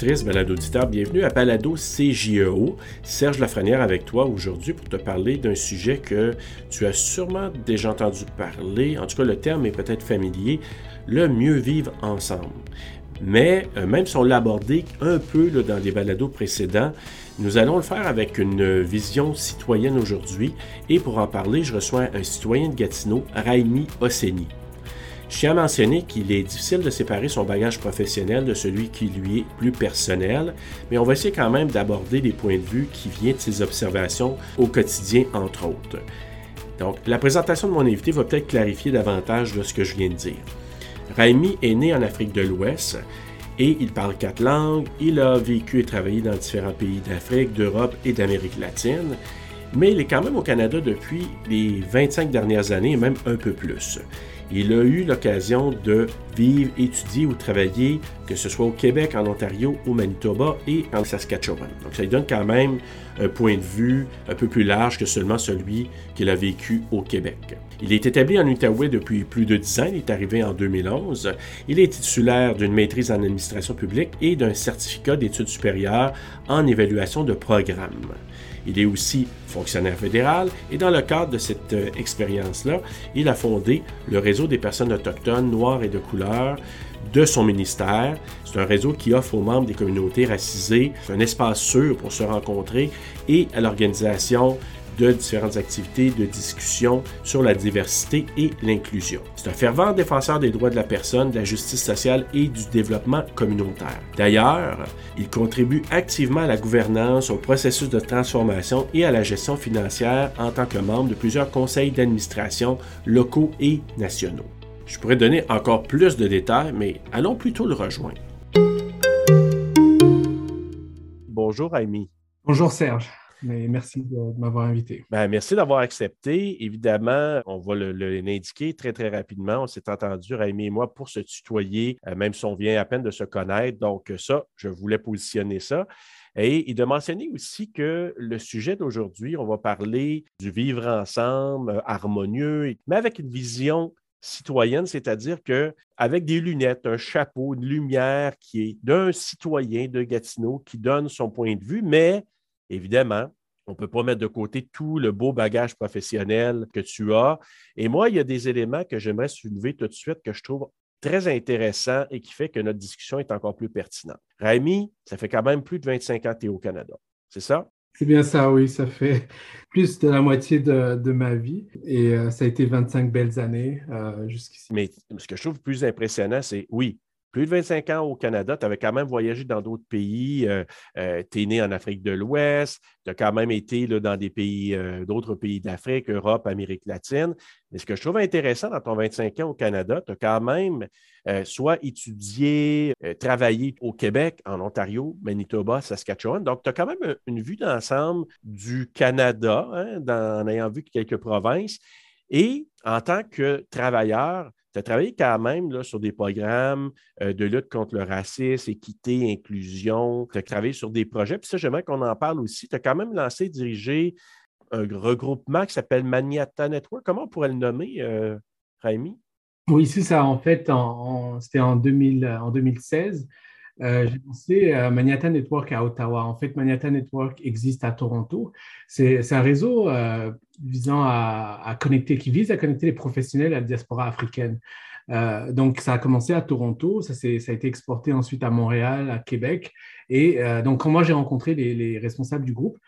Bienvenue à Balado CJEO. Serge Lafrenière avec toi aujourd'hui pour te parler d'un sujet que tu as sûrement déjà entendu parler, en tout cas le terme est peut-être familier, le mieux vivre ensemble. Mais euh, même si on l'a abordé un peu dans les balados précédents, nous allons le faire avec une vision citoyenne aujourd'hui. Et pour en parler, je reçois un citoyen de Gatineau, Raimi Osseni. Je tiens à mentionner qu'il est difficile de séparer son bagage professionnel de celui qui lui est plus personnel, mais on va essayer quand même d'aborder des points de vue qui viennent de ses observations au quotidien, entre autres. Donc, la présentation de mon invité va peut-être clarifier davantage de ce que je viens de dire. Raimi est né en Afrique de l'Ouest et il parle quatre langues. Il a vécu et travaillé dans différents pays d'Afrique, d'Europe et d'Amérique latine, mais il est quand même au Canada depuis les 25 dernières années même un peu plus. Il a eu l'occasion de vivre, étudier ou travailler, que ce soit au Québec, en Ontario, au Manitoba et en Saskatchewan. Donc ça lui donne quand même un point de vue un peu plus large que seulement celui qu'il a vécu au Québec. Il est établi en Outaouais depuis plus de dix ans. Il est arrivé en 2011. Il est titulaire d'une maîtrise en administration publique et d'un certificat d'études supérieures en évaluation de programmes. Il est aussi fonctionnaire fédéral et dans le cadre de cette euh, expérience-là, il a fondé le réseau des personnes autochtones noires et de couleur de son ministère. C'est un réseau qui offre aux membres des communautés racisées un espace sûr pour se rencontrer et à l'organisation de différentes activités de discussion sur la diversité et l'inclusion. C'est un fervent défenseur des droits de la personne, de la justice sociale et du développement communautaire. D'ailleurs, il contribue activement à la gouvernance, au processus de transformation et à la gestion financière en tant que membre de plusieurs conseils d'administration locaux et nationaux. Je pourrais donner encore plus de détails, mais allons plutôt le rejoindre. Bonjour, Amy. Bonjour, Serge. Mais merci de, m'avoir invité. Ben, merci d'avoir accepté. Évidemment, on va l'indiquer très, très rapidement. On s'est entendu, Raimi et moi, pour se tutoyer, euh, même si on vient à peine de se connaître. Donc, ça, je voulais positionner ça. Et, de mentionner aussi que le sujet d'aujourd'hui, on va parler du vivre ensemble, euh, harmonieux, mais avec une vision citoyenne, c'est-à-dire que avec des lunettes, un chapeau, une lumière qui est d'un citoyen de Gatineau qui donne son point de vue, mais Évidemment, on ne peut pas mettre de côté tout le beau bagage professionnel que tu as. Et moi, il y a des éléments que j'aimerais soulever tout de suite que je trouve très intéressants et qui fait que notre discussion est encore plus pertinente. Rémi, ça fait quand même plus de 25 ans que tu es au Canada. C'est ça? C'est bien ça, oui. Ça fait plus de la moitié de, ma vie et euh, ça a été 25 belles années euh, jusqu'ici. Mais ce que je trouve plus impressionnant, c'est oui, plus de 25 ans au Canada, tu avais quand même voyagé dans d'autres pays. Euh, euh, tu es né en Afrique de l'Ouest, tu as quand même été dans des pays, euh, d'autres pays d'Afrique, Europe, Amérique latine. Mais ce que je trouve intéressant dans ton 25 ans au Canada, tu as quand même soit étudié, travaillé au Québec, en Ontario, Manitoba, Saskatchewan. Donc, tu as quand même une vue d'ensemble du Canada, hein, en ayant vu quelques provinces. Et en tant que travailleur, tu as travaillé quand même là, sur des programmes euh, de lutte contre le racisme, équité, inclusion. Tu as travaillé sur des projets. Puis ça, j'aimerais qu'on en parle aussi. Tu as quand même lancé, dirigé un regroupement qui s'appelle Maniata Network. Comment on pourrait le nommer, euh, Raimi? Oui, c'est ça. En fait, c'était en, en 2016. Euh, j'ai lancé euh, Manhattan Network à Ottawa. En fait, Manhattan Network existe à Toronto. C'est un réseau euh, visant à, connecter, qui vise à connecter les professionnels à la diaspora africaine. donc, ça a commencé à Toronto, ça, a été exporté ensuite à Montréal, à Québec. Et donc, quand moi j'ai rencontré les, responsables du groupe,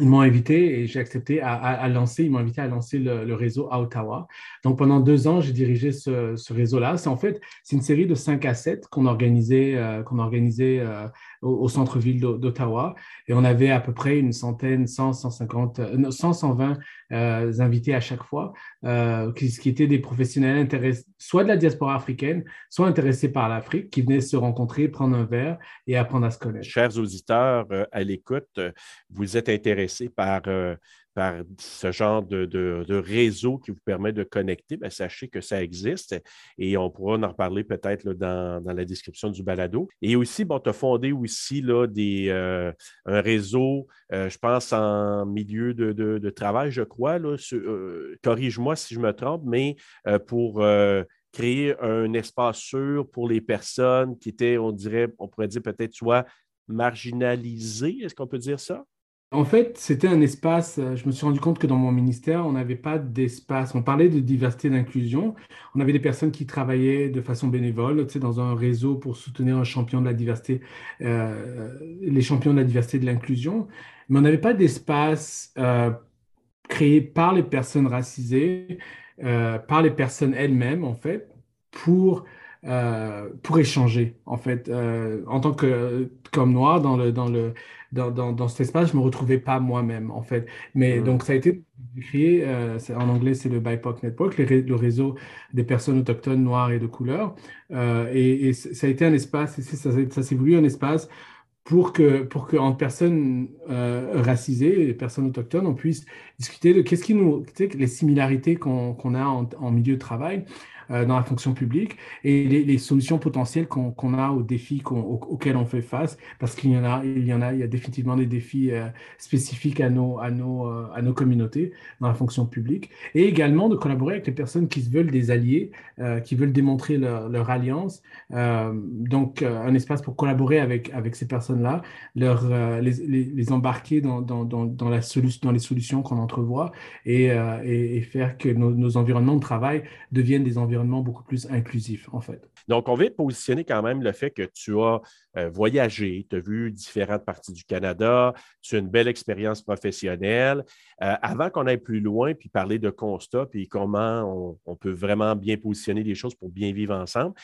ils m'ont invité et j'ai accepté à, lancer, ils m'ont invité à lancer le, réseau à Ottawa. Donc pendant deux ans, j'ai dirigé ce, réseau-là. C'est en fait, c'est une série de 5 à 7 qu'on organisait, euh, qu'on organisait euh, au, centre-ville d'Ottawa. Et on avait à peu près une centaine, 100, 150, 100, 120 invités à chaque fois, euh, qui, qui, étaient des professionnels intéressés, soit de la diaspora africaine, soit intéressés par l'Afrique, qui venaient se rencontrer, prendre un verre et apprendre à se connaître. Chers auditeurs à l'écoute, vous êtes intéressés par par ce genre de, réseau qui vous permet de connecter, bien, sachez que ça existe et on pourra en reparler peut-être dans, la description du balado. Et aussi, bon, tu as fondé aussi là, des, euh, un réseau, euh, je pense, en milieu de, travail, je crois. Euh, corrige-moi si je me trompe, mais pour créer un espace sûr pour les personnes qui étaient, on dirait, on pourrait dire peut-être soit marginalisées, est-ce qu'on peut dire ça? En fait, c'était un espace, euh, je me suis rendu compte que dans mon ministère, on n'avait pas d'espace. On parlait de diversité et d'inclusion. On avait des personnes qui travaillaient de façon bénévole, tu sais, dans un réseau pour soutenir un champion de la diversité, euh, les champions de la diversité et de l'inclusion. Mais on n'avait pas d'espace euh, créé par les personnes racisées, par les personnes elles-mêmes, en fait, pour pour échanger en fait en tant que comme noir dans le dans le dans, dans, dans, cet espace, je ne me retrouvais pas moi-même, en fait. Mais donc, ça a été créé, euh, en anglais, c'est le BIPOC Network, le, réseau des personnes autochtones noires et de couleur. Euh, et, ça a été un espace, et ça, ça s'est voulu un espace pour que, pour que en personnes euh, racisées et personnes autochtones, on puisse discuter de qu'est-ce qui nous, les similarités qu'on a en, en, milieu de travail, dans la fonction publique et les, solutions potentielles qu'on a aux défis auxquels on fait face, parce qu'il y en a, il y en a, il y a définitivement des défis euh, spécifiques à nos, à, nos, euh, à nos communautés dans la fonction publique, et également de collaborer avec les personnes qui se veulent des alliés, qui veulent démontrer leur, alliance. donc, un espace pour collaborer avec, avec ces personnes-là, leur, les, les, embarquer dans, dans, dans, la solution, dans les solutions qu'on entrevoit et, et, faire que nos, nos environnements de travail deviennent des environnements beaucoup plus inclusif, en fait. Donc, on vient positionner quand même le fait que tu as euh, voyagé, tu as vu différentes parties du Canada, tu as une belle expérience professionnelle. Euh, avant qu'on aille plus loin, puis parler de constat, puis comment on, peut vraiment bien positionner les choses pour bien vivre ensemble,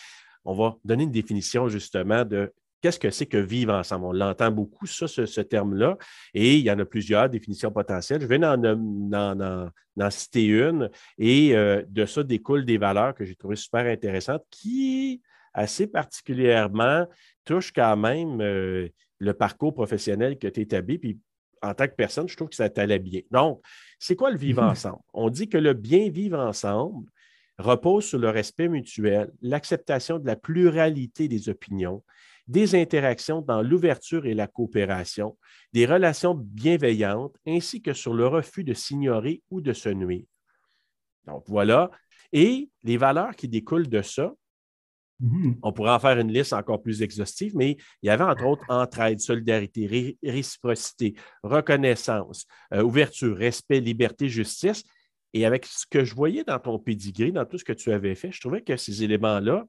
on va donner une définition justement de qu'est-ce que c'est que vivre ensemble? On l'entend beaucoup, ça, ce, terme-là, et il y en a plusieurs définitions potentielles. Je vais en, citer une, et euh, de ça découlent des valeurs que j'ai trouvées super intéressantes qui, assez particulièrement, touchent quand même euh, le parcours professionnel que tu établi, puis en tant que personne, je trouve que ça t'allait bien. Donc, c'est quoi le vivre ensemble? On dit que le bien vivre ensemble repose sur le respect mutuel, l'acceptation de la pluralité des opinions, des interactions dans l'ouverture et la coopération, des relations bienveillantes, ainsi que sur le refus de s'ignorer ou de se nuire. Donc voilà. Et les valeurs qui découlent de ça, mm-hmm. on pourrait en faire une liste encore plus exhaustive, mais il y avait entre autres entraide, solidarité, réciprocité, reconnaissance, euh, ouverture, respect, liberté, justice. Et avec ce que je voyais dans ton pédigré, dans tout ce que tu avais fait, je trouvais que ces éléments-là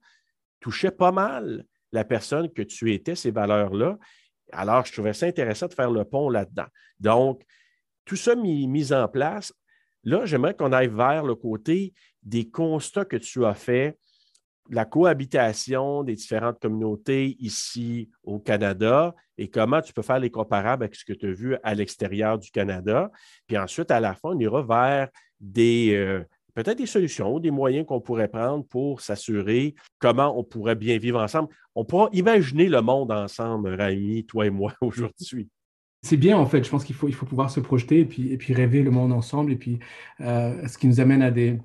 touchaient pas mal la personne que tu étais, ces valeurs-là. Alors, je trouvais ça intéressant de faire le pont là-dedans. Donc, tout ça mis, en place, là, j'aimerais qu'on aille vers le côté des constats que tu as faits, la cohabitation des différentes communautés ici au Canada et comment tu peux faire les comparables avec ce que tu as vu à l'extérieur du Canada. Puis ensuite, à la fin, on ira vers des, euh, peut-être des solutions, des moyens qu'on pourrait prendre pour s'assurer comment on pourrait bien vivre ensemble. On pourra imaginer le monde ensemble, Rami, toi et moi, aujourd'hui. C'est bien, en fait. Je pense qu'il faut, il faut pouvoir se projeter et puis, et puis rêver le monde ensemble. Et puis, euh, ce qui nous amène à des,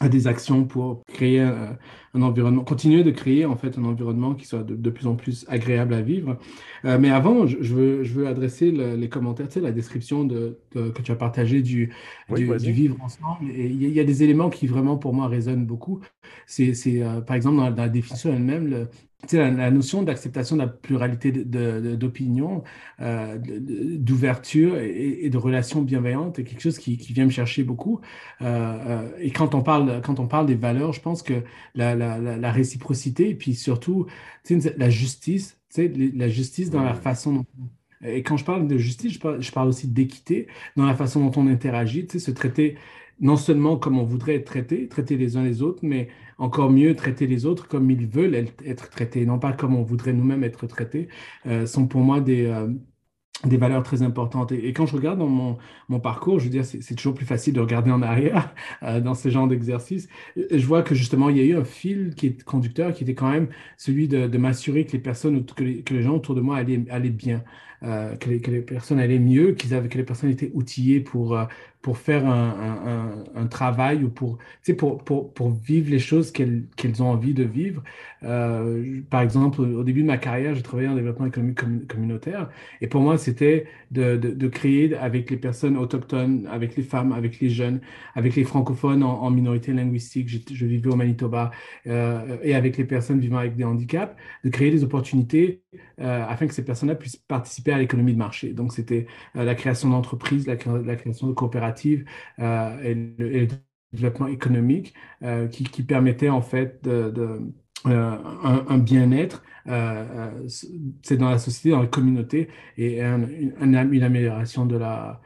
à des actions pour créer un, environnement, continuer de créer en fait un environnement qui soit de, plus en plus agréable à vivre. Euh, mais avant, je, veux, je veux adresser les commentaires, tu sais, la description de, que tu as partagé du, du, vivre ensemble. Et il y, a des éléments qui vraiment pour moi résonnent beaucoup. C'est, euh, par exemple dans la, dans la définition elle-même, la, la, notion d'acceptation de la pluralité d'opinions, euh, d'ouverture et, de relations bienveillantes est quelque chose qui, vient me chercher beaucoup. Euh, euh, et quand on, parle, quand on parle des valeurs, je pense que la, réciprocité et puis surtout la justice, la justice dans la façon dont et quand je parle de justice, je parle, je parle aussi d'équité dans la façon dont on interagit, se traiter non seulement comme on voudrait être traité, traiter les uns les autres, mais encore mieux traiter les autres comme ils veulent être traités, non pas comme on voudrait nous-mêmes être traités, euh, sont pour moi des, euh, valeurs très importantes. Et, quand je regarde dans mon, parcours, je veux dire, c'est toujours plus facile de regarder en arrière euh, dans ce genre d'exercice. Je vois que justement, il y a eu un fil qui est conducteur, qui était quand même celui de, m'assurer que les personnes, que les, que les, gens autour de moi allaient bien, que les, que, les, personnes allaient mieux, qu'ils avaient, que les personnes étaient outillées pour, pour faire un, un, travail ou pour, pour, pour, pour, vivre les choses qu'elles qu'elles ont envie de vivre. Euh, par exemple, au début de ma carrière, j'ai travaillé en développement économique communautaire et pour moi, c'était de, de, créer avec les personnes autochtones, avec les femmes, avec les jeunes, avec les francophones en, minorité linguistique. Je, vivais au Manitoba euh, et avec les personnes vivant avec des handicaps, de créer des opportunités euh, afin que ces personnes-là puissent participer à l'économie de marché. Donc, c'était euh, la création d'entreprises, la, création de coopératives euh, et, le, développement économique qui, qui, permettait en fait un, bien-être, c'est dans la société, dans la communauté et une, amélioration de la,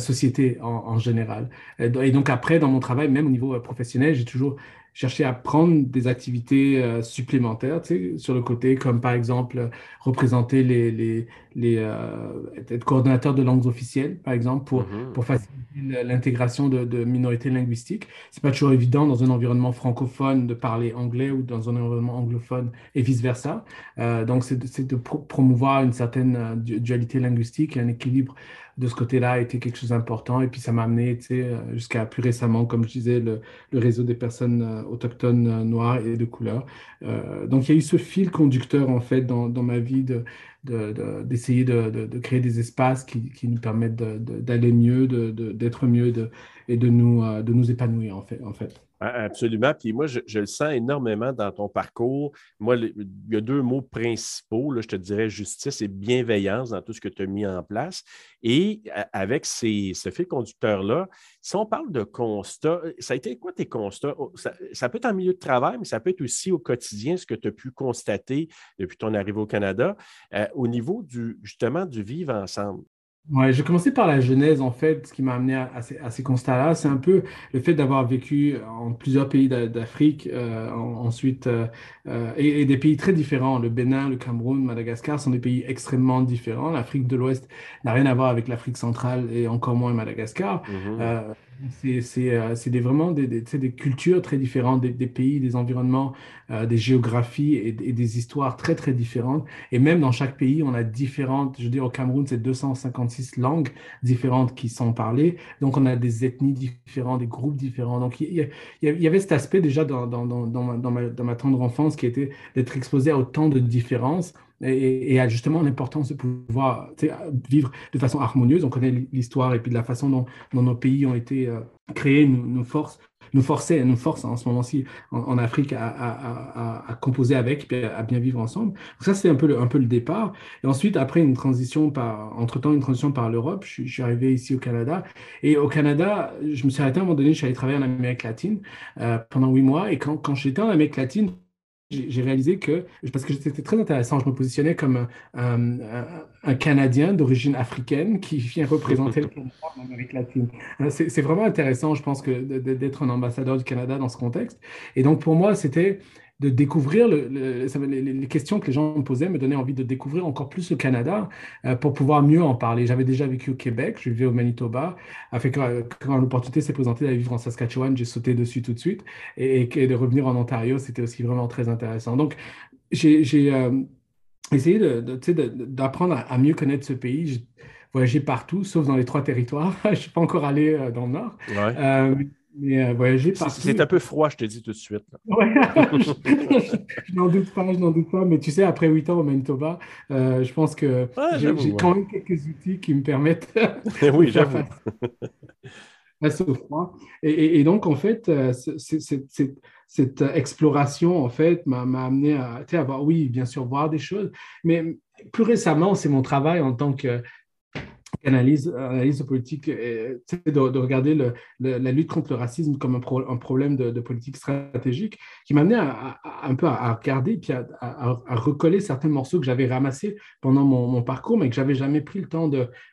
société en, général. Et donc après, dans mon travail, même au niveau professionnel, j'ai toujours chercher à prendre des activités euh, supplémentaires sur le côté, comme par exemple représenter les, les, les euh, être coordonnateur de langues officielles, par exemple, pour, mm-hmm. pour faciliter l'intégration de, de, minorités linguistiques. C'est pas toujours évident dans un environnement francophone de parler anglais ou dans un environnement anglophone et vice-versa. Euh, donc, c'est de, de promouvoir une certaine euh, dualité linguistique et un équilibre de ce côté-là a été quelque chose d'important. Et puis ça m'a amené euh, jusqu'à plus récemment, comme je disais, le, réseau des personnes autochtones noires et de couleur. donc il y a eu ce fil conducteur en fait dans, dans ma vie de, d'essayer de, de, créer des espaces qui, qui nous permettent d'aller mieux, d'être mieux et de nous, de nous épanouir en fait. En fait. Absolument. Puis moi, je, le sens énormément dans ton parcours. Moi, il y a deux mots principaux, je te dirais justice et bienveillance dans tout ce que tu as mis en place. Et avec ces, ce fil conducteur-là, si on parle de constat, ça a été quoi tes constats? Oh, ça, peut être en milieu de travail, mais ça peut être aussi au quotidien, ce que tu as pu constater depuis ton arrivée au Canada, euh, au niveau du, justement du vivre ensemble. Ouais, j'ai commencé par la genèse, en fait, ce qui m'a amené à, ces, constats-là. C'est un peu le fait d'avoir vécu en plusieurs pays d'Afrique, euh, ensuite, euh, euh, et, des pays très différents. Le Bénin, le Cameroun, Madagascar sont des pays extrêmement différents. L'Afrique de l'Ouest n'a rien à voir avec l'Afrique centrale et encore moins Madagascar. Mm-hmm. C'est euh, vraiment des, des, cultures très différentes, des, pays, des environnements, euh, des géographies et, des histoires très, très différentes. Et même dans chaque pays, on a différentes, je veux dire, au Cameroun, c'est 256 langues différentes qui sont parlées. Donc, on a des ethnies différentes, des groupes différents. Donc, il y, avait cet aspect déjà dans, dans, dans, dans ma, ma tendre enfance qui était d'être exposé à autant de différences et, justement l'importance de pouvoir vivre de façon harmonieuse. On connaît l'histoire et puis de la façon dont, nos pays ont été euh, créés nous, nous force nous forcer, nous force en ce moment-ci en, Afrique à, composer avec et à bien vivre ensemble. Ça, c'est un peu, le, un peu le départ. Et ensuite, après une transition par, entre-temps, une transition par l'Europe, je, je, suis arrivé ici au Canada. Et au Canada, je me suis arrêté à un moment donné, je suis allé travailler en Amérique latine euh, pendant huit mois. Et quand, quand j'étais en Amérique latine, j'ai réalisé que, parce que c'était très intéressant, je me positionnais comme un, un, Canadien d'origine africaine qui vient représenter le Canada en latine. Euh, c'est vraiment intéressant, je pense, d'être un ambassadeur du Canada dans ce contexte. Et donc, pour moi, c'était de découvrir le, les, questions que les gens me posaient me donnaient envie de découvrir encore plus le Canada euh, pour pouvoir mieux en parler. J'avais déjà vécu au Québec, je vivais au Manitoba. Fait quand, quand l'opportunité s'est présentée d'aller vivre en Saskatchewan, j'ai sauté dessus tout de suite. Et, de revenir en Ontario, c'était aussi vraiment très intéressant. Donc, j'ai euh, essayé d'apprendre de, à, mieux connaître ce pays. Voyagé partout, sauf dans les trois territoires. je ne suis pas encore allé euh, dans le Nord. Mais euh, voyager C'est un peu froid, je te dis tout de suite. Ouais. je n'en doute pas, je n'en doute pas. Mais tu sais, après 8 ans au Manitoba, euh, je pense que j'ai quand même quelques outils qui me permettent oui, j'avoue. face au froid. Et, et, donc, en fait, euh, cette exploration, en fait, m'a amené à, à voir, oui, bien sûr, voir des choses. Mais plus récemment, c'est mon travail en tant que analyse, analyse politique, euh, de, de, regarder la lutte contre le racisme comme un, problème de, politique stratégique, qui m'a amené à, un peu à, regarder puis à, recoller certains morceaux que j'avais ramassés pendant mon, parcours, mais que j'avais jamais pris le temps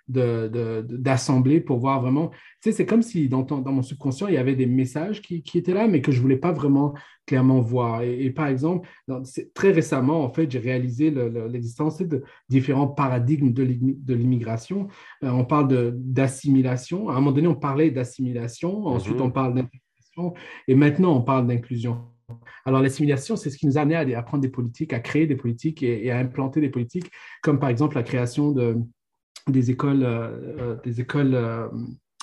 d'assembler pour voir vraiment. C'est comme si dans, mon subconscient, il y avait des messages qui, qui étaient là, mais que je voulais pas vraiment clairement voir. Et, par exemple, très récemment, en fait, j'ai réalisé l'existence de différents paradigmes de l'immigration. Euh, on parle d'assimilation. À un moment donné, on parlait d'assimilation. Ensuite, mhm. on parle d'intégration. Et maintenant, on parle d'inclusion. Alors, l'assimilation, c'est ce qui nous a amené à, à, prendre des politiques, à créer des politiques et, à implanter des politiques, comme par exemple la création de, des écoles, euh, des écoles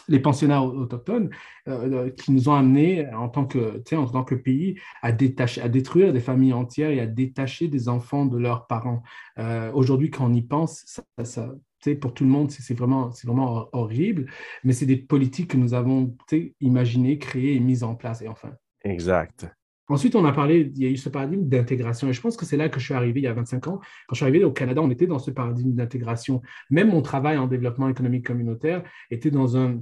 les pensionnats autochtones euh, qui nous ont amenés en tant que, en tant que pays à, détacher, à détruire des familles entières et à détacher des enfants de leurs parents. Euh, aujourd'hui, quand on y pense, ça, ça pour tout le monde, c'est vraiment, vraiment horrible, mais c'est des politiques que nous avons imaginées, créées et mises en place. Et enfin. Exact. Ensuite, on a parlé, il y a eu ce paradigme d'intégration. Et je pense que c'est là que je suis arrivé il y a 25 ans. Quand je suis arrivé au Canada, on était dans ce paradigme d'intégration. Même mon travail en développement économique communautaire était dans, un,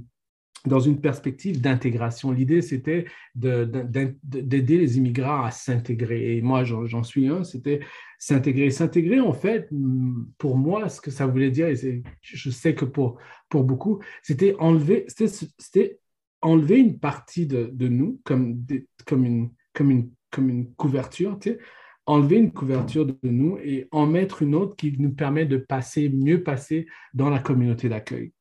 dans une perspective d'intégration. L'idée, c'était d'aider les immigrants à s'intégrer. Et moi, j'en suis un, c'était s'intégrer. S'intégrer, en fait, pour moi, ce que ça voulait dire, et je sais que pour, pour beaucoup, c'était enlever, enlever une partie de, de nous comme, comme une comme une, comme une couverture, enlever une couverture de nous et en mettre une autre qui nous permet de passer, mieux passer dans la communauté d'accueil.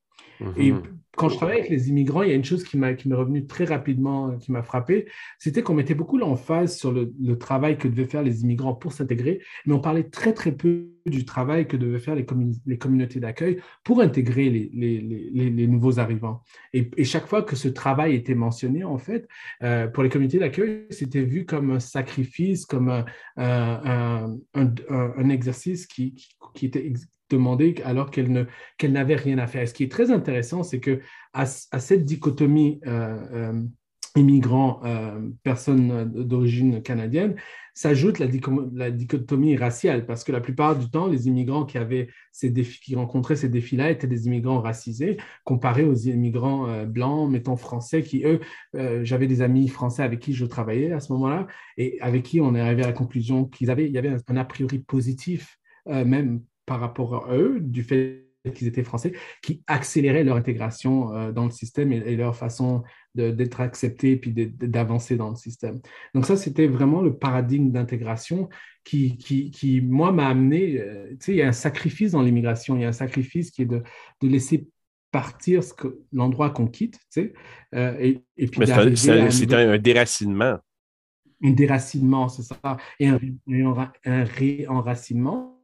Et mhm. quand je travaille avec les immigrants, il y a une chose qui m'est revenue très rapidement, qui m'a frappé, c'était qu'on mettait beaucoup l'emphase sur le, travail que devaient faire les immigrants pour s'intégrer, mais on parlait très très peu du travail que devaient faire les, les communautés d'accueil pour intégrer les, les nouveaux arrivants. Et, chaque fois que ce travail était mentionné, en fait, euh, pour les communautés d'accueil, c'était vu comme un sacrifice, comme un, un, un, exercice qui, qui, qui était demander alors qu'elle ne, qu'elle n'avait rien à faire. Ce qui est très intéressant, c'est que à, cette dichotomie euh, euh, immigrants, euh, personnes d'origine canadienne, s'ajoute la, dichotomie raciale, parce que la plupart du temps, les immigrants qui avaient ces qui rencontraient ces défis-là étaient des immigrants racisés, comparés aux immigrants blancs, mettons français, qui eux, j'avais des amis français avec qui je travaillais à ce moment-là, et avec qui on est arrivé à la conclusion qu'il avait, il y avait un a priori positif, même par rapport à eux, du fait qu'ils étaient français, qui accélérait leur intégration euh, dans le système et, leur façon d'être acceptés et puis d'avancer dans le système. Donc ça, c'était vraiment le paradigme d'intégration qui, qui, qui, moi, m'a amené, euh, tu sais, il y a un sacrifice dans l'immigration, il y a un sacrifice qui est de, de laisser partir l'endroit qu'on quitte, tu sais, euh, et, et, puis c'est un, un, déracinement. Un déracinement, c'est ça, et un, un réenracinement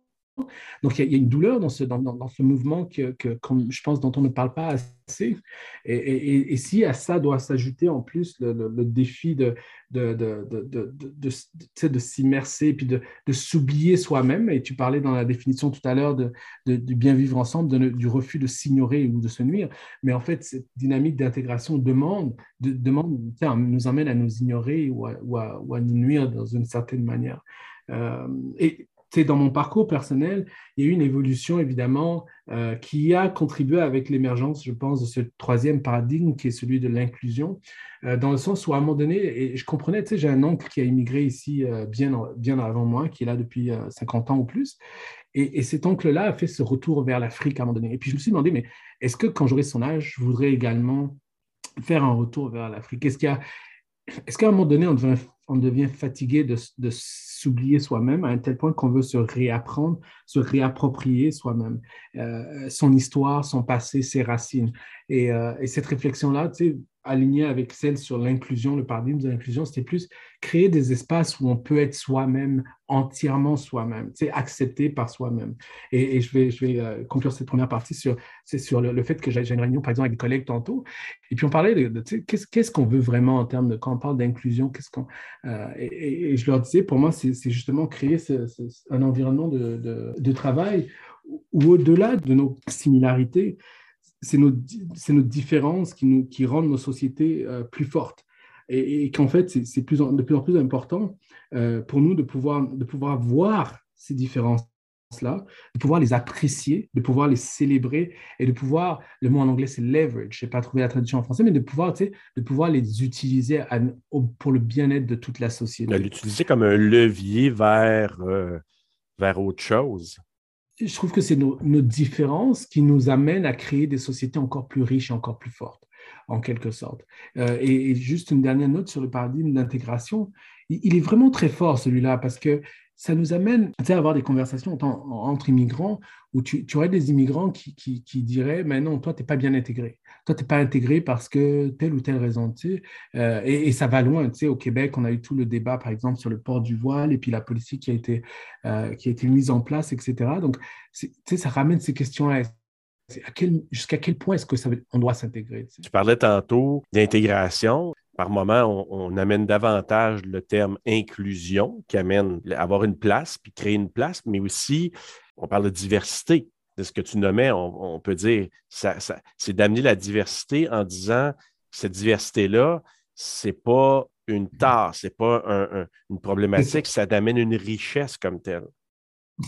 donc, il y, a une douleur dans ce, dans, ce mouvement que, que, je pense, dont on ne parle pas assez. Et, si à ça doit s'ajouter en plus le, défi de, de, de, de s'immerser puis de, s'oublier soi-même, et tu parlais dans la définition tout à l'heure de, du bien vivre ensemble, du refus de s'ignorer ou de se nuire, mais en fait, cette dynamique d'intégration demande, demande nous amène à nous ignorer ou à, ou à, nous nuire dans une certaine manière. Euh, et dans mon parcours personnel, il y a eu une évolution évidemment euh, qui a contribué avec l'émergence, je pense, de ce troisième paradigme qui est celui de l'inclusion, euh, dans le sens où à un moment donné, et je comprenais, tu sais, j'ai un oncle qui a immigré ici euh, bien, bien avant moi, qui est là depuis 50 ans ou plus, et, et cet oncle-là a fait ce retour vers l'Afrique à un moment donné. Et puis je me suis demandé, mais est-ce que quand j'aurai son âge, je voudrais également faire un retour vers l'Afrique? Est-ce est-ce qu'à un moment donné, on devient, on devient fatigué de, de s'oublier soi-même à un tel point qu'on veut se réapprendre, se réapproprier soi-même, euh, son histoire, son passé, ses racines. Et, euh, et cette réflexion-là, tu sais, alignée avec celle sur l'inclusion, le paradigme de l'inclusion, c'était plus créer des espaces où on peut être soi-même, entièrement soi-même, sais, accepté par soi-même. Et, je vais, je vais euh, conclure cette première partie sur, sur le, fait que j'ai une réunion, par exemple, avec des collègues tantôt, et puis on parlait de, qu'est-ce qu'on veut vraiment en termes de, quand on parle d'inclusion, qu'est-ce qu'on... Euh, et, je leur disais, pour moi, c'est justement créer un environnement de, de travail où, au-delà de nos similarités, c'est nos, nos, différences qui, nous, qui rendent nos sociétés euh, plus fortes. Et, qu'en fait, c'est de plus en plus important euh, pour nous de pouvoir, de pouvoir voir ces différences-là, de pouvoir les apprécier, de pouvoir les célébrer et de pouvoir, le mot en anglais c'est leverage, je n'ai pas trouvé la traduction en français, mais de pouvoir, de pouvoir les utiliser pour le bien-être de toute la société. L'utiliser comme un levier vers, euh, vers autre chose je trouve que c'est nos, différences qui nous amènent à créer des sociétés encore plus riches et encore plus fortes, en quelque sorte. Euh, et, juste une dernière note sur le paradigme d'intégration. il, est vraiment très fort, celui-là, parce que ça nous amène à avoir des conversations entre immigrants où tu, aurais des immigrants qui, qui, diraient Mais non, toi, tu n'es pas bien intégré. Toi, tu n'es pas intégré parce que telle ou telle raison. Tu sais. Euh, et, ça va loin. Tu sais, au Québec, on a eu tout le débat, par exemple, sur le port du voile et puis la politique qui a été, euh, qui a été mise en place, etc. Donc, tu sais, ça ramène ces questions-là. Jusqu'à quel point est-ce qu'on doit s'intégrer? Tu parlais tantôt d'intégration. Par moment, on, amène davantage le terme inclusion, qui amène avoir une place, puis créer une place, mais aussi, on parle de diversité. De ce que tu nommais, on, peut dire, ça, c'est d'amener la diversité en disant, cette diversité-là, c'est pas une tare, c'est pas une problématique, ça amène une richesse comme telle.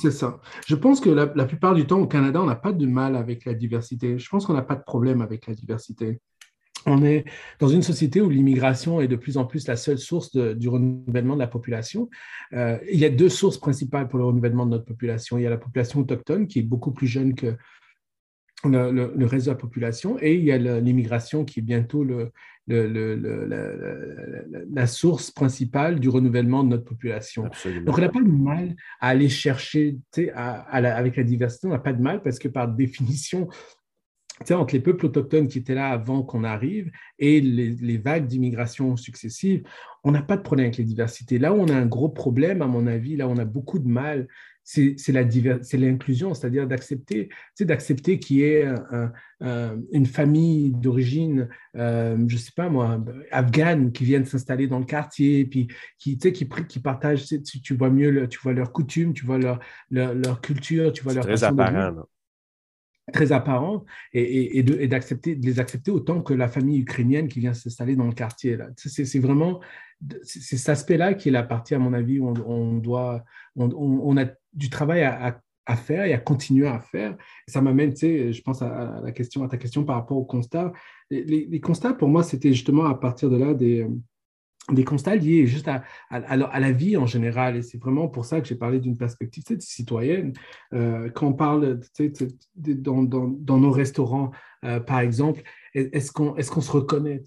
C'est ça. Je pense que la, plupart du temps, au Canada, on n'a pas de mal avec la diversité. Je pense qu'on n'a pas de problème avec la diversité. On est dans une société où l'immigration est de plus en plus la seule source du renouvellement de la population. Euh, il y a deux sources principales pour le renouvellement de notre population. Il y a la population autochtone qui est beaucoup plus jeune que le, reste de la population et il y a l'immigration qui est bientôt le, la, source principale du renouvellement de notre population. Donc, on n'a pas de mal à aller chercher, avec la diversité, on n'a pas de mal parce que par définition, entre les peuples autochtones qui étaient là avant qu'on arrive et les, vagues d'immigration successives, on n'a pas de problème avec les diversités. Là où on a un gros problème, à mon avis, là où on a beaucoup de mal, c'est l'inclusion, c'est-à-dire d'accepter d'accepter qu'il y ait une famille d'origine, euh, je ne sais pas moi, afghane qui viennent s'installer dans le quartier, puis qui, qui, qui partagent, tu, tu, vois mieux, tu vois leurs coutumes, tu vois leur, leur, culture, tu vois leur très apparent très apparent et, et, d'accepter, de les accepter autant que la famille ukrainienne qui vient s'installer dans le quartier. Là. C'est, vraiment c'est cet aspect-là qui est la partie, à mon avis, où on, doit, on, a du travail à, à, faire et à continuer à faire. ça m'amène, tu sais, je pense à, la question, à ta question par rapport au constat. Les, les constats, pour moi, c'était justement à partir de là des des constats liés juste à, à, la vie en général. Et c'est vraiment pour ça que j'ai parlé d'une perspective citoyenne. Euh, quand on parle dans, dans, nos restaurants, euh, par exemple, est-ce qu'on est se reconnaît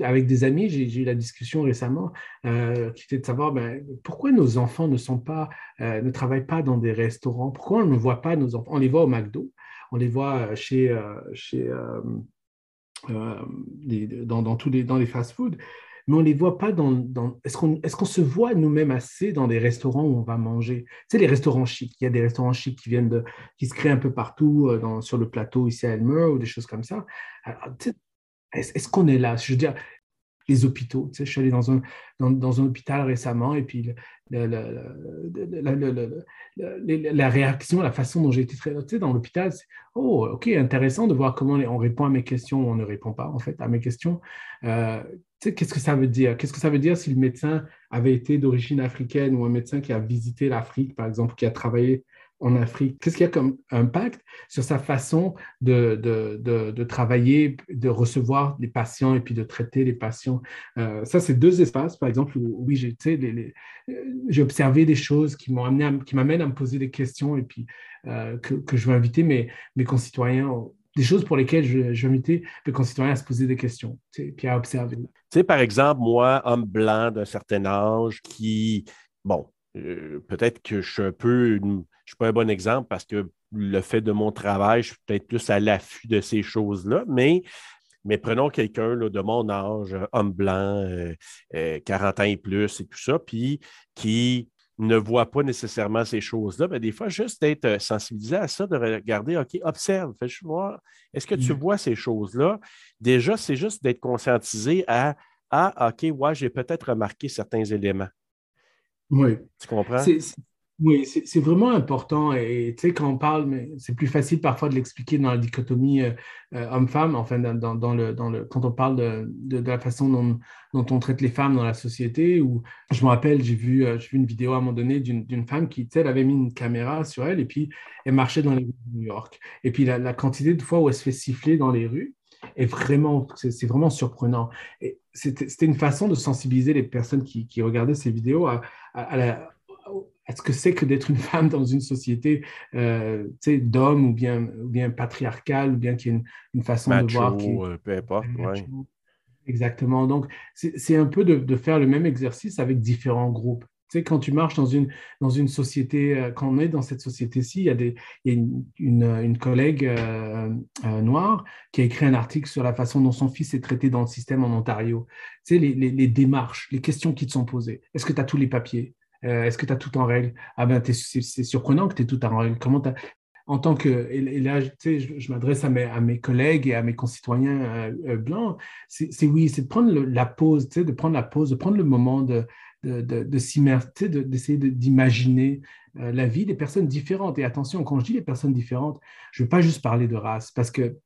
Avec des amis, j'ai eu la discussion récemment euh, qui était de savoir ben, pourquoi nos enfants ne, sont pas, ne travaillent pas dans des restaurants, pourquoi on ne voit pas nos enfants? On les voit au McDo, on les voit chez, chez, dans, dans, tous les, dans les fast-foods mais on ne les voit pas dans... Est-ce qu'on est se voit nous-mêmes assez dans des restaurants où on va manger? Tu sais, les restaurants chics, il y a des restaurants chics qui viennent de... qui se créent un peu partout euh, sur le plateau ici à Elmer ou des choses comme ça. Est-ce qu'on est là? Je veux dire, les hôpitaux. Tu sais, je suis allé dans un, dans, dans un hôpital récemment et puis la, réaction, la façon dont j'ai été traité dans l'hôpital, c'est Oh, ok, intéressant de voir comment on répond à mes questions ou on ne répond pas en fait à mes questions. Euh, qu'est-ce que ça veut dire? Qu'est-ce que ça veut dire si le médecin avait été d'origine africaine ou un médecin qui a visité l'Afrique, par exemple, qui a travaillé en Afrique? Qu'est-ce qu'il y a comme impact sur sa façon de, de, de, travailler, de recevoir les patients et puis de traiter les patients? Euh, Ça, c'est deux espaces, par exemple, où oui, j'ai, j'ai observé des choses qui m'ont amené, qui m'amènent à me poser des questions et puis euh, que, je veux inviter mes, mes concitoyens des choses pour lesquelles je, je inviter mes concitoyens à se poser des questions, et puis à observer. Tu sais, par exemple, moi, homme blanc d'un certain âge qui, bon, euh, peut-être que je suis un peu, je ne suis pas un bon exemple parce que le fait de mon travail, je suis peut-être plus à l'affût de ces choses-là, mais, mais prenons quelqu'un de mon âge, homme blanc, 40 euh, euh, ans et plus et tout ça, puis qui ne voit pas nécessairement ces choses-là, mais des fois, juste d'être sensibilisé à ça, de regarder, OK, observe, fais voir, est-ce que tu mm. vois ces choses-là? Déjà, c'est juste d'être conscientisé à, ah, OK, ouais, j'ai peut-être remarqué certains éléments. Oui. Tu comprends? Oui, c'est vraiment important. Et tu sais, quand on parle, mais c'est plus facile parfois de l'expliquer dans la dichotomie euh, euh, homme-femme, enfin, dans, dans, le, dans le, quand on parle de, de, la façon dont, dont, on traite les femmes dans la société. Ou je me rappelle, j'ai vu, euh, vu une vidéo à un moment donné d'une femme qui, tu sais, elle avait mis une caméra sur elle et puis elle marchait dans les rues de New York. Et puis la, la quantité de fois où elle se fait siffler dans les rues, est vraiment, c'est vraiment surprenant. Et c'était une façon de sensibiliser les personnes qui, qui regardaient ces vidéos à, à, la, à ce que c'est que d'être une femme dans une société euh, d'hommes ou bien, ou bien patriarcale, ou bien qui a une, une façon de voir. Qui, euh, peu importe, Exactement. Donc, c'est un peu de, de, faire le même exercice avec différents groupes. Tu sais, quand tu marches dans une, dans une société, euh, quand on est dans cette société-ci, il y a, des, il y a une, une, collègue euh, noire qui a écrit un article sur la façon dont son fils est traité dans le système en Ontario. Tu sais, les, les, démarches, les questions qui te sont posées. Est-ce que tu as tous les papiers? Euh, est-ce que tu as tout en règle? Ah ben, c'est surprenant que tu aies tout en règle. Comment en tant que, et là, tu sais, je, m'adresse à mes, à mes collègues et à mes concitoyens euh, euh, blancs, c'est oui, c'est prendre la pause, tu sais, de prendre la pause, de prendre le moment de, de, s'immerser, d'essayer d'imaginer euh, la vie des personnes différentes. Et attention, quand je dis les personnes différentes, je ne veux pas juste parler de race, parce que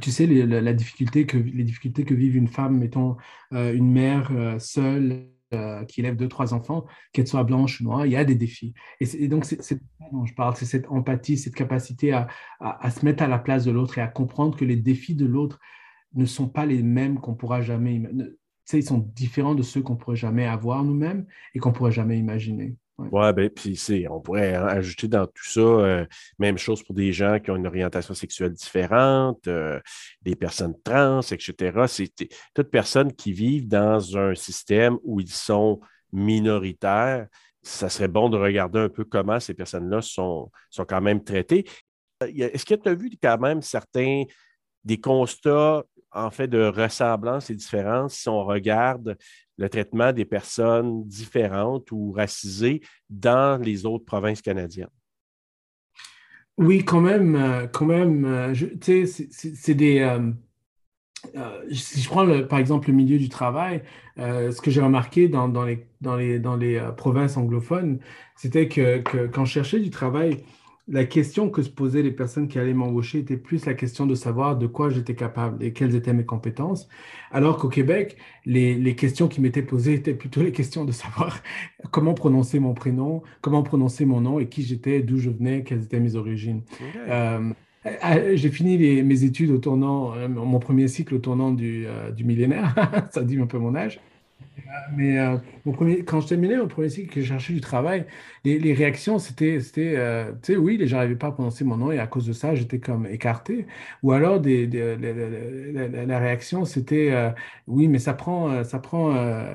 tu sais, les, la, difficulté que, les difficultés que vivent une femme, mettons, une mère seule, euh, qui élève deux, trois enfants, qu'elle soit blanche ou noire, il y a des défis. Et, donc, c'est ça dont je parle, c'est cette empathie, cette capacité à, à, se mettre à la place de l'autre et à comprendre que les défis de l'autre ne sont pas les mêmes qu'on pourra jamais. Ils sont différents de ceux qu'on pourrait jamais avoir nous-mêmes et qu'on pourrait jamais imaginer. Ouais, ben, puis on pourrait ajouter dans tout ça, euh, même chose pour des gens qui ont une orientation sexuelle différente, euh, des personnes trans, etc. C'est toutes personnes qui vivent dans un système où ils sont minoritaires. Ça serait bon de regarder un peu comment ces personnes-là sont, sont quand même traitées. Euh, est-ce que tu as vu quand même certains des constats en fait de ressemblance et différence si on regarde le traitement des personnes différentes ou racisées dans les autres provinces canadiennes? Oui, quand même, euh, quand même. Euh, tu sais, c'est des. Euh, si je prends par exemple le milieu du travail, ce que j'ai remarqué dans, les, dans, les, dans les provinces anglophones, c'était que, que, quand je cherchais du travail, la question que se posaient les personnes qui allaient m'embaucher était plus la question de savoir de quoi j'étais capable et quelles étaient mes compétences. Alors qu'au Québec, les, questions qui m'étaient posées étaient plutôt les questions de savoir comment prononcer mon prénom, comment prononcer mon nom et qui j'étais, d'où je venais, quelles étaient mes origines. Euh, euh, j'ai fini mes études au tournant, euh, mon premier cycle au tournant du, du millénaire, ça dit un peu mon âge. Mais euh, quand je terminais mon premier cycle, que je cherchais du travail, les, réactions, c'était, c'était euh, tu sais, oui, les gens n'arrivaient pas à prononcer mon nom et à cause de ça, j'étais comme écarté. Ou alors, des, la, réaction, c'était, euh, oui, mais ça prend, ça prend,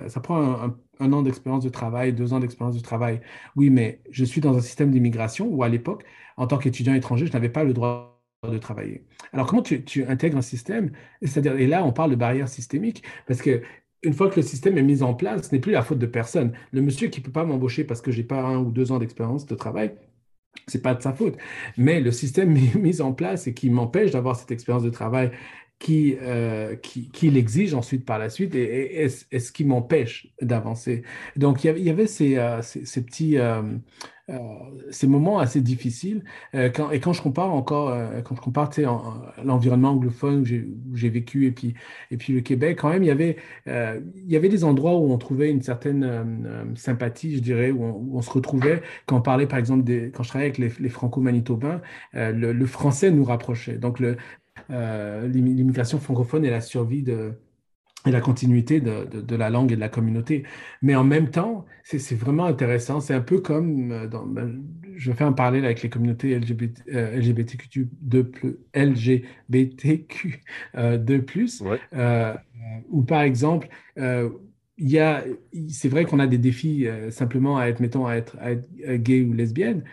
ça prend un, an d'expérience de travail, deux ans d'expérience de travail. Oui, mais je suis dans un système d'immigration où, à l'époque, en tant qu'étudiant étranger, je n'avais pas le droit de travailler. Alors, comment tu, tu intègres un système? C'est-à-dire, et là, on parle de barrières systémiques, parce que une fois que le système est mis en place, ce n'est plus la faute de personne. Le monsieur qui ne peut pas m'embaucher parce que je n'ai pas un ou deux ans d'expérience de travail, ce n'est pas de sa faute. Mais le système mis en place et qui m'empêche d'avoir cette expérience de travail qui, euh, qui, qui l'exige ensuite par la suite et, et, ce qui m'empêche d'avancer? Donc, il y avait, ces, euh, ces, petits, euh, euh, ces moments assez difficiles. Et quand je compare encore, quand je compare l'environnement anglophone où j'ai vécu et puis, et puis le Québec, quand même, il y, avait, il y avait des endroits où on trouvait une certaine sympathie, je dirais, où on, se retrouvait. Quand on parlait, par exemple, des, quand je travaillais avec les, les franco-manitobains, le, le, français nous rapprochait. Donc, le, euh, l'immigration francophone et la survie de, et la continuité de, de, la langue et de la communauté. Mais en même temps, c'est vraiment intéressant. C'est un peu comme, euh, dans, ben, je fais un parallèle avec les communautés LGBT, euh, LGBTQ 2 LGBTQ 2 euh, où par exemple, il y a, c'est vrai qu'on a des défis simplement à être, mettons, à être, à être gay ou lesbienne,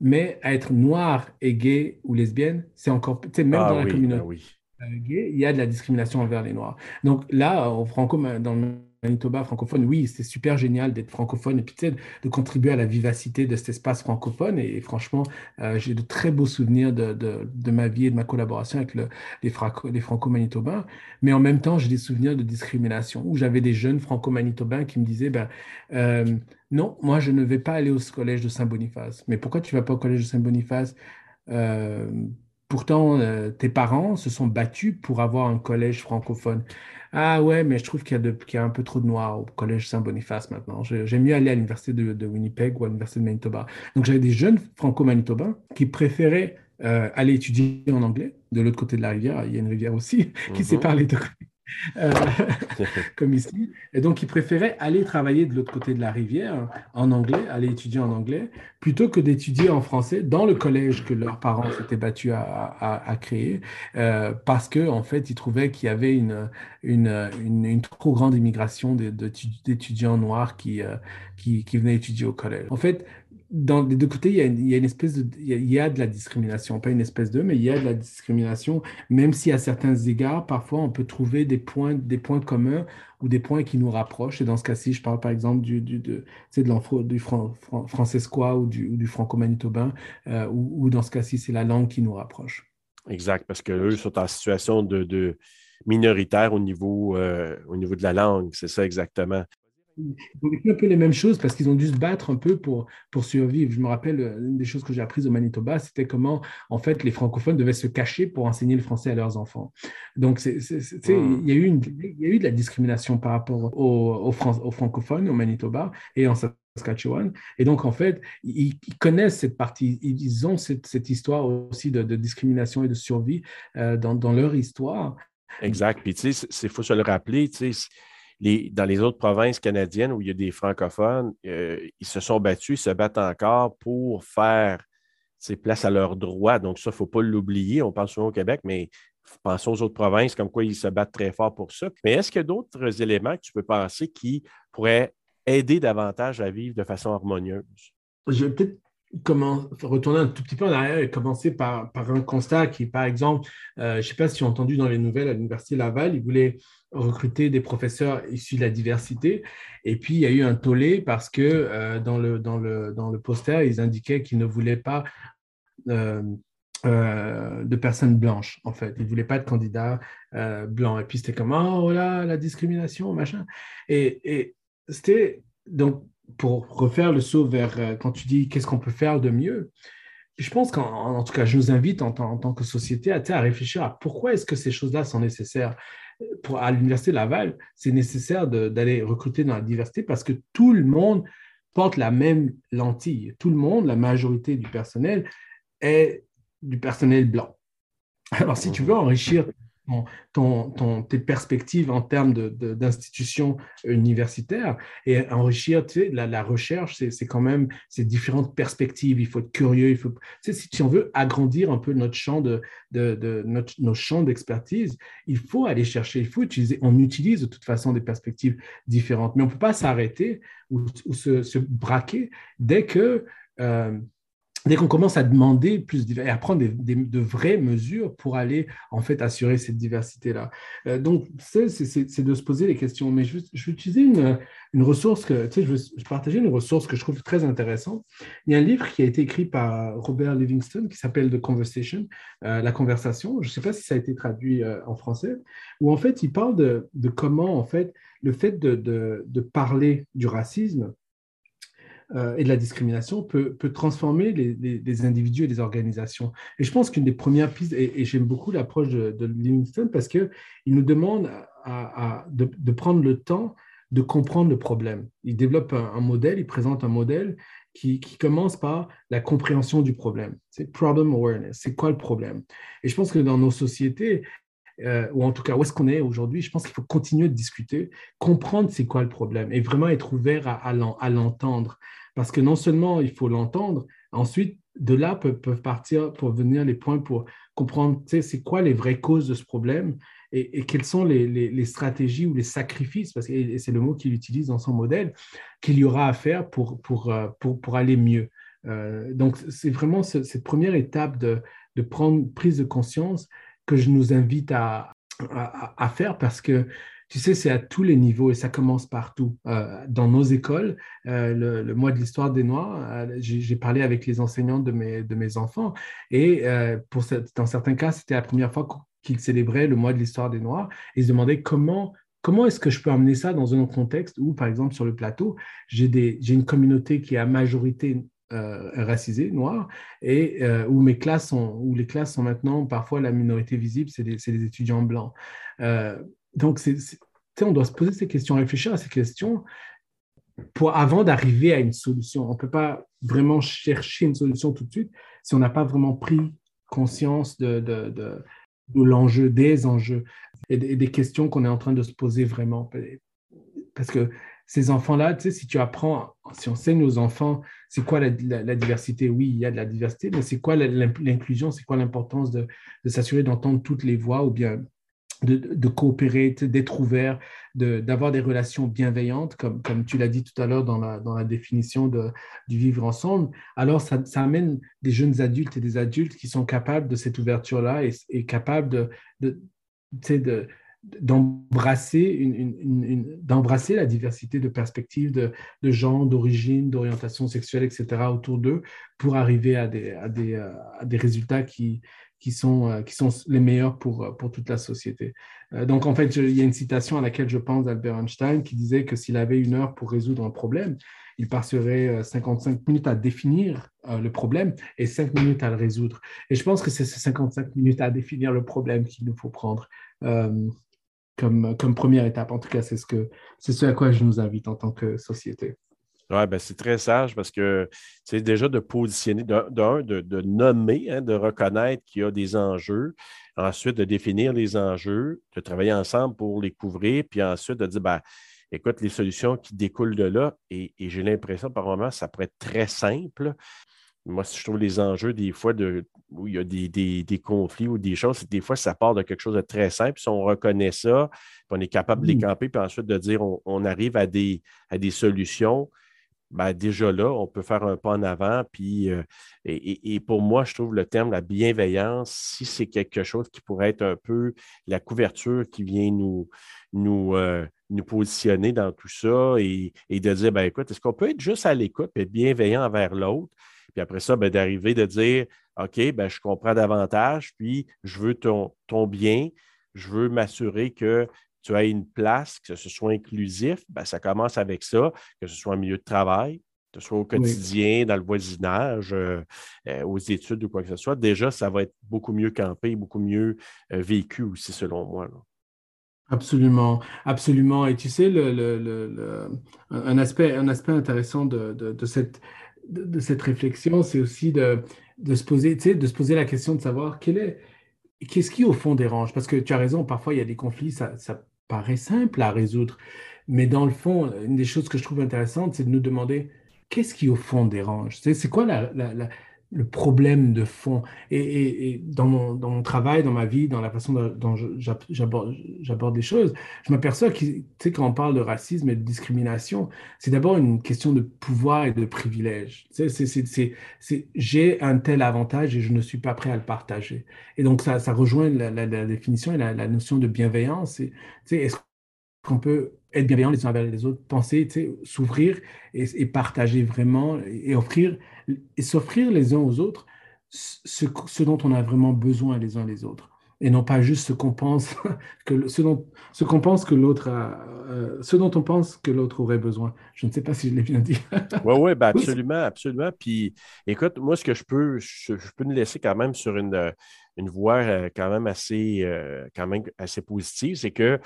mais être noir et gay ou lesbienne, c'est encore, tu sais, même ah dans la communauté ah gay, il y a de la discrimination envers les noirs. Donc là, au franco, dans le Manitoba francophone, oui, c'est super génial d'être francophone et puis de contribuer à la vivacité de cet espace francophone. Et, franchement, euh, j'ai de très beaux souvenirs de, de, ma vie et de ma collaboration avec le, les, les franco-manitobains. Mais en même temps, j'ai des souvenirs de discrimination où j'avais des jeunes franco-manitobains qui me disaient ben, euh, Non, moi, je ne vais pas aller au collège de Saint-Boniface. Mais pourquoi tu ne vas pas au collège de Saint-Boniface? Euh, Pourtant, tes parents se sont battus pour avoir un collège francophone. Ah ouais, mais je trouve qu'il y, a un peu trop de noirs au collège Saint-Boniface maintenant. J'aime mieux aller à l'université de, Winnipeg ou à l'université de Manitoba. Donc j'avais des jeunes franco-manitobains qui préféraient euh, aller étudier en anglais. De l'autre côté de la rivière, il y a une rivière aussi qui mm-hmm. sépare les deux euh, comme ici. Et donc, ils préféraient aller travailler de l'autre côté de la rivière en anglais, aller étudier en anglais, plutôt que d'étudier en français dans le collège que leurs parents s'étaient battus à, créer, euh, parce qu'en en fait, ils trouvaient qu'il y avait une, une, une, trop grande immigration d'étudiants noirs qui, euh, qui, qui venaient étudier au collège. En fait, dans les deux côtés, il y, a, une espèce de, la discrimination, pas une espèce de, mais il y a de la discrimination, même si à certains égards, parfois, on peut trouver des points, des points communs ou des points qui nous rapprochent. Et dans ce cas-ci, je parle par exemple du, de, du francescois ou du, franco-manitobain, euh, ou, dans ce cas-ci, c'est la langue qui nous rapproche. Exact, parce qu'eux sont en situation de, minoritaire euh, au niveau de la langue, c'est ça exactement. Ils ont vécu un peu les mêmes choses parce qu'ils ont dû se battre un peu pour, pour survivre. Je me rappelle, euh, une des choses que j'ai apprises au Manitoba, c'était comment, en fait, les francophones devaient se cacher pour enseigner le français à leurs enfants. Donc, hmm. il, y a eu une, y a eu de la discrimination par rapport aux, aux, aux francophones au Manitoba et en Saskatchewan. Et donc, en fait, ils, connaissent cette partie, ils ont cette, cette histoire aussi de, de, discrimination et de survie euh, dans, dans, leur histoire. Exact. Puis, tu sais, il faut se le rappeler, tu sais, dans les autres provinces canadiennes où il y a des francophones, euh, ils se sont battus, ils se battent encore pour faire place à leurs droits. Donc, ça, il ne faut pas l'oublier. On pense souvent au Québec, mais pensons aux autres provinces, comme quoi ils se battent très fort pour ça. Mais est-ce qu'il y a d'autres éléments que tu peux penser qui pourraient aider davantage à vivre de façon harmonieuse? Je vais peut-être retourner un tout petit peu en arrière et commencer par, un constat qui, par exemple, euh, je ne sais pas si tu as entendu dans les nouvelles à l'Université Laval, ils voulaient recruter des professeurs issus de la diversité. Et puis, il y a eu un tollé parce que euh, dans, le, dans, le, dans le poster, ils indiquaient qu'ils ne voulaient pas euh, de personnes blanches, en fait. Ils ne voulaient pas de candidats blancs. Et puis, c'était comme, oh là, la discrimination, machin. Et, et c'était donc pour refaire le saut vers euh, quand tu dis qu'est-ce qu'on peut faire de mieux, je pense qu'en tout cas, je nous invite en, tant que société à, à réfléchir à pourquoi est-ce que ces choses-là sont nécessaires. Pour, à l'Université Laval, c'est nécessaire d'aller recruter dans la diversité parce que tout le monde porte la même lentille. Tout le monde, la majorité du personnel, est du personnel blanc. Alors, si tu veux enrichir tes perspectives en termes d'institutions universitaires et enrichir la, recherche, c'est quand même ces différentes perspectives. Il faut être curieux. Il faut, si on veut agrandir un peu notre champ de, de, notre, nos champs d'expertise, il faut aller chercher, il faut utiliser. On utilise de toute façon des perspectives différentes, mais on ne peut pas s'arrêter ou, se, braquer dès que euh, dès qu'on commence à demander plus et à prendre de vraies mesures pour aller en fait assurer cette diversité-là. Euh, donc, c'est de se poser les questions. Mais je, vais utiliser une, ressource que, tu sais, je vais partager une ressource que je trouve très intéressante. Il y a un livre qui a été écrit par Robert Livingston qui s'appelle The Conversation, euh, la conversation. Je ne sais pas si ça a été traduit euh, en français, où en fait il parle de, comment en fait le fait de parler du racisme euh, et de la discrimination peut, peut transformer les, les, individus et les organisations. Et je pense qu'une des premières pistes, et, j'aime beaucoup l'approche de, de, Livingston parce qu'il nous demande à, de, prendre le temps de comprendre le problème. Il développe un, modèle, il présente un modèle qui, qui, commence par la compréhension du problème. C'est problem awareness. C'est quoi le problème? Et je pense que dans nos sociétés, euh, ou en tout cas où est-ce qu'on est aujourd'hui, je pense qu'il faut continuer de discuter, comprendre c'est quoi le problème et vraiment être ouvert à, l'entendre. Parce que non seulement il faut l'entendre, ensuite, de là peuvent, partir pour venir les points pour comprendre c'est quoi les vraies causes de ce problème et, quelles sont les, les, stratégies ou les sacrifices, parce que c'est le mot qu'il utilise dans son modèle, qu'il y aura à faire pour, pour, euh, pour, pour aller mieux. Euh, donc, c'est vraiment cette première étape de, de prendre prise de conscience que je nous invite à, à, faire parce que tu sais, c'est à tous les niveaux et ça commence partout. Euh, dans nos écoles, euh, le, mois de l'histoire des Noirs, euh, j'ai parlé avec les enseignants de mes, de mes enfants et pour dans certains cas, c'était la première fois qu'ils célébraient le mois de l'histoire des Noirs. Ils se demandaient comment comment est-ce que je peux amener ça dans un contexte où, par exemple, sur le plateau, j'ai une communauté qui est à majorité euh, racisés, noirs, et euh, où, mes classes les classes sont maintenant parfois la minorité visible, c'est des, étudiants blancs. Euh, donc, on doit se poser ces questions, réfléchir à ces questions pour, avant d'arriver à une solution. On ne peut pas vraiment chercher une solution tout de suite si on n'a pas vraiment pris conscience de, de, de, l'enjeu, des enjeux et, et des questions qu'on est en train de se poser vraiment. Parce que ces enfants-là, tu sais, si tu apprends, si on enseigne aux enfants, c'est quoi la, diversité? Oui, il y a de la diversité, mais c'est quoi l'inclusion? C'est quoi l'importance de, s'assurer d'entendre toutes les voix ou bien de, coopérer, d'être ouvert, d'avoir des relations bienveillantes, comme, comme tu l'as dit tout à l'heure dans la, dans la définition du vivre ensemble, alors ça, amène des jeunes adultes et des adultes qui sont capables de cette ouverture-là et, et capables de, de d'embrasser une, d'embrasser la diversité de perspectives de, de gens, d'origine, d'orientation sexuelle, etc. autour d'eux pour arriver à des, à des, à des résultats qui, qui sont, euh, qui sont les meilleurs pour, pour toute la société. Euh, donc, en fait, il y a une citation à laquelle je pense d'Albert Einstein qui disait que s'il avait une heure pour résoudre un problème, il passerait 55 minutes à définir le problème et 5 minutes à le résoudre. Et je pense que c'est ces 55 minutes à définir le problème qu'il nous faut prendre comme, première étape. En tout cas, c'est ce, que, ce à quoi je nous invite en tant que société. Oui, ben c'est très sage parce que c'est déjà de positionner, d'un, de, de, nommer, hein, de reconnaître qu'il y a des enjeux, ensuite de définir les enjeux, de travailler ensemble pour les couvrir, puis ensuite de dire, ben, écoute, les solutions qui découlent de là, et, et j'ai l'impression par moment, ça pourrait être très simple, moi, si je trouve les enjeux, des fois, de, où il y a des, conflits ou des choses, des fois, ça part de quelque chose de très simple. Si on reconnaît ça, puis on est capable de les camper, puis ensuite de dire on, arrive à des, à des solutions, ben déjà là, on peut faire un pas en avant. Puis, euh, et, pour moi, je trouve le terme la bienveillance, si c'est quelque chose qui pourrait être un peu la couverture qui vient nous, nous, euh, nous positionner dans tout ça et, de dire, ben écoute, est-ce qu'on peut être juste à l'écoute et bienveillant envers l'autre? Puis après ça, ben, d'arriver de dire OK, ben, je comprends davantage, puis je veux ton, ton bien, je veux m'assurer que tu aies une place, que ce soit inclusif. Ben, ça commence avec ça, que ce soit un milieu de travail, que ce soit au quotidien, dans le voisinage, euh, euh, aux études ou quoi que ce soit. Déjà, ça va être beaucoup mieux campé, beaucoup mieux euh, vécu aussi, selon moi. Absolument, absolument. Et tu sais, le, un, aspect, un aspect intéressant de cette de, cette réflexion, c'est aussi de, de, se poser, de se poser la question de savoir quel est, qu'est-ce qui au fond dérange? Parce que tu as raison, parfois il y a des conflits, ça, ça paraît simple à résoudre. Mais dans le fond, une des choses que je trouve intéressantes, c'est de nous demander qu'est-ce qui au fond dérange? C'est quoi la, le problème de fond. Et, dans, mon, dans, mon, travail, dans ma vie, dans la façon dont j'aborde les choses, je m'aperçois que, tu sais, quand on parle de racisme et de discrimination, c'est d'abord une question de pouvoir et de privilège. Tu sais, j'ai un tel avantage et je ne suis pas prêt à le partager. Et donc, ça, ça rejoint la, définition et la, notion de bienveillance. Tu sais, est-ce qu'on peut être bienveillant les uns envers les autres, penser, s'ouvrir et, partager vraiment et offrir et s'offrir les uns aux autres ce, ce, dont on a vraiment besoin les uns les autres et non pas juste ce qu'on pense que ce dont ce qu'on pense que l'autre euh, ce dont on pense que l'autre aurait besoin. Je ne sais pas si je l'ai bien dit. oui, oui, ben absolument, absolument. Puis, écoute, moi, ce que je peux, je, peux me laisser quand même sur une, une voie euh, quand même assez, euh, quand même assez positive, c'est que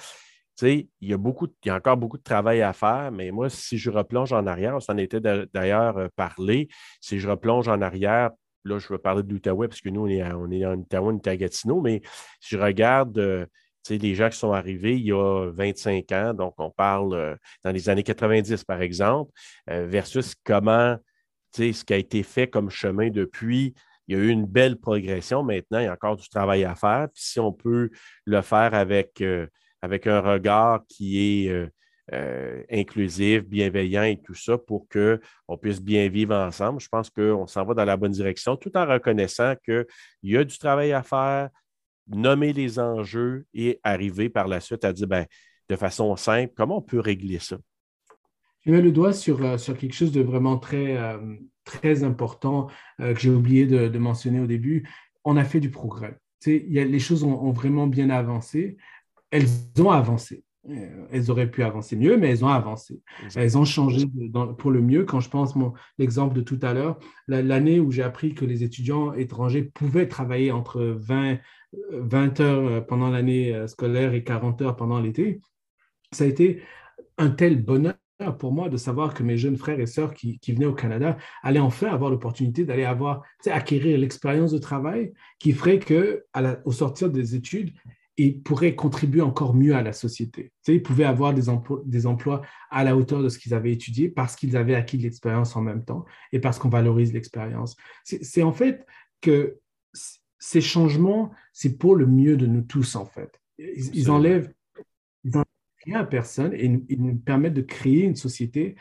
il y, a beaucoup, il y a encore beaucoup de travail à faire, mais moi, si je replonge en arrière, on s'en était d'ailleurs euh, parlé, si je replonge en arrière, là, je vais parler de l'Outaouais parce que nous, on est, on est en Outaouais, Gatineau, mais si je regarde euh, les gens qui sont arrivés il y a 25 ans, donc on parle euh, dans les années 90, par exemple, versus comment, ce qui a été fait comme chemin depuis il y a eu une belle progression. Maintenant, il y a encore du travail à faire. Puis si on peut le faire avec avec un regard qui est euh, euh, inclusif, bienveillant et tout ça pour qu'on puisse bien vivre ensemble. Je pense qu'on s'en va dans la bonne direction tout en reconnaissant qu'il y a du travail à faire, nommer les enjeux et arriver par la suite à dire ben, de façon simple comment on peut régler ça? Tu mets le doigt sur, euh, sur quelque chose de vraiment très, très important que j'ai oublié de, mentionner au début. On a fait du progrès. les choses ont, vraiment bien avancé elles ont avancé. Euh, elles auraient pu avancer mieux, mais elles ont avancé. Elles ont changé pour le mieux. Quand je pense l'exemple de tout à l'heure, l'année où j'ai appris que les étudiants étrangers pouvaient travailler entre 20, 20 heures euh, pendant l'année euh, scolaire et 40 heures pendant l'été, ça a été un tel bonheur pour moi de savoir que mes jeunes frères et sœurs qui, venaient au Canada allaient enfin avoir l'opportunité d'aller avoir, acquérir l'expérience de travail qui ferait que, au sortir des études, et pourraient contribuer encore mieux à la société. Tu sais, ils pouvaient avoir des emplois, des emplois à la hauteur de ce qu'ils avaient étudié parce qu'ils avaient acquis de l'expérience en même temps et parce qu'on valorise l'expérience. C'est en fait que ces changements, c'est pour le mieux de nous tous, en fait. Ils, enlèvent, ils rien à personne et ils nous permettent de créer une société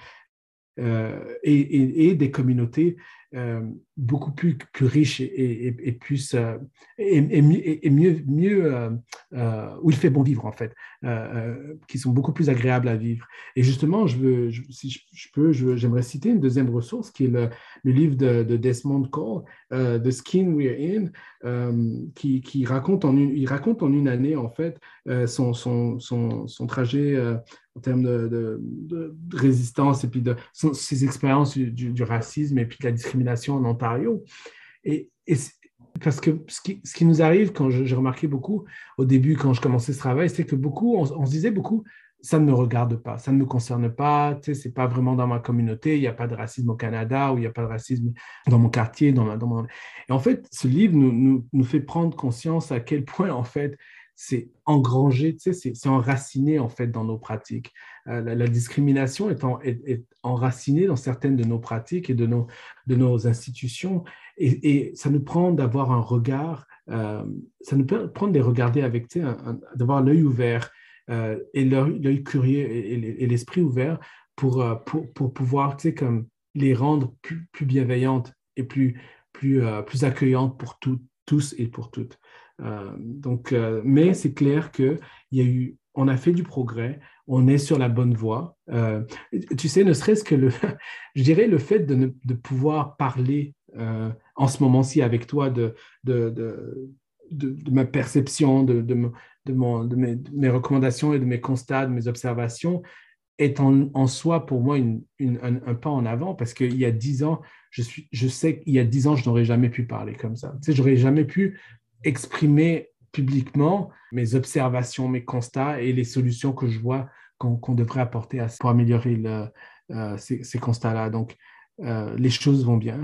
euh, et, et, des communautés beaucoup plus, plus riche et, et, plus et, mieux, mieux où il fait bon vivre en fait, qui sont beaucoup plus agréables à vivre. Et justement, je veux, si je, peux, j'aimerais citer une deuxième ressource qui est le, le livre de, de, Desmond Cole, The Skin We're In, qui, qui, raconte en une, il raconte en une année en fait son, son, son, son trajet en termes de, résistance et puis de ses expériences du, racisme et puis de la discrimination en Ontario. Et, parce que ce qui, nous arrive, quand j'ai remarqué beaucoup au début, quand je commençais ce travail, c'est que beaucoup, on, se disait beaucoup, ça ne me regarde pas, ça ne me concerne pas, tu sais, c'est pas vraiment dans ma communauté, il n'y a pas de racisme au Canada ou il n'y a pas de racisme dans mon quartier, dans, dans mon... Et en fait, ce livre nous, nous fait prendre conscience à quel point, en fait, c'est engrangé, tu sais, c'est enraciné en fait dans nos pratiques. Euh, la, discrimination est, enracinée dans certaines de nos pratiques et de nos, de nos institutions, et, ça nous prend d'avoir un regard, euh, ça nous prend de les regarder avec, tu sais, d'avoir l'œil ouvert euh, et l'œil curieux et, l'esprit ouvert pour, pour, pour, pouvoir, tu sais, comme les rendre plus, plus bienveillantes et plus, plus, plus accueillantes pour tous et pour toutes. Euh, donc, euh, mais c'est clair que il y a eu, on a fait du progrès, on est sur la bonne voie. Euh, tu sais, ne serait-ce que le, je dirais le fait de, de pouvoir parler en ce moment-ci avec toi de, de, de, ma perception, de, de, mon, de mes, recommandations et de mes constats, de mes observations, est en, en soi pour moi une, un, pas en avant parce qu'il y a dix ans, je, suis, je sais qu'il y a dix ans, je n'aurais jamais pu parler comme ça. Tu sais, j'aurais jamais pu exprimer publiquement mes observations, mes constats et les solutions que je vois qu'on devrait apporter pour améliorer euh, ces, constats-là. Euh, les choses vont bien.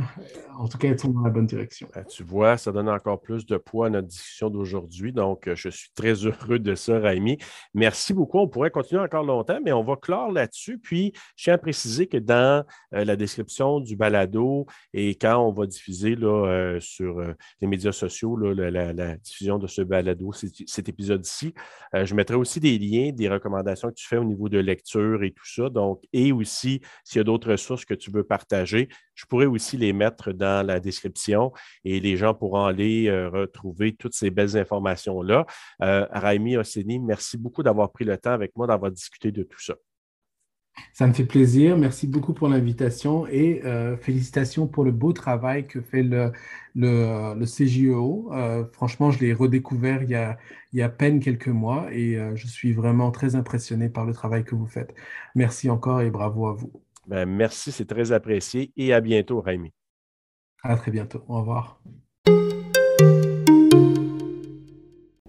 En tout cas, elles sont dans la bonne direction. Ben, tu vois, ça donne encore plus de poids à notre discussion d'aujourd'hui. Donc, euh, je suis très heureux de ça, Raimi. Merci beaucoup. On pourrait continuer encore longtemps, mais on va clore là-dessus. Puis, je tiens à préciser que dans euh, la description du balado et quand on va diffuser sur les médias sociaux la, diffusion de ce balado, cet épisode-ci, je mettrai aussi des liens, des recommandations que tu fais au niveau de lecture et tout ça. Donc, et aussi, s'il y a d'autres ressources que tu veux partager, je pourrais aussi les mettre dans la description et les gens pourront aller euh, retrouver toutes ces belles informations-là. Euh, Raimi Osseni, merci beaucoup d'avoir pris le temps avec moi d'avoir discuté de tout ça. Ça me fait plaisir. Merci beaucoup pour l'invitation et euh, félicitations pour le beau travail que fait le, le, CGEO. franchement, je l'ai redécouvert il y, a, il y a à peine quelques mois et je suis vraiment très impressionné par le travail que vous faites. Merci encore et bravo à vous. Ben, merci, c'est très apprécié et à bientôt, Raimi. À très bientôt. Au revoir.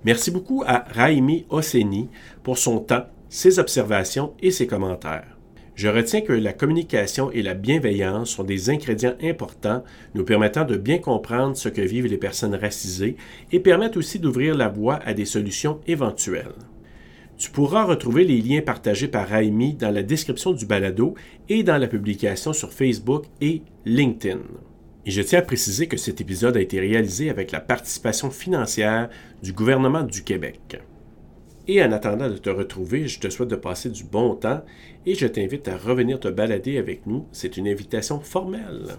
Merci beaucoup à Raimi Oseni pour son temps, ses observations et ses commentaires. Je retiens que la communication et la bienveillance sont des ingrédients importants nous permettant de bien comprendre ce que vivent les personnes racisées et permettent aussi d'ouvrir la voie à des solutions éventuelles. Tu pourras retrouver les liens partagés par Raimi dans la description du balado et dans la publication sur Facebook et LinkedIn. Et je tiens à préciser que cet épisode a été réalisé avec la participation financière du gouvernement du Québec. Et en attendant de te retrouver, je te souhaite de passer du bon temps et je t'invite à revenir te balader avec nous. C'est une invitation formelle.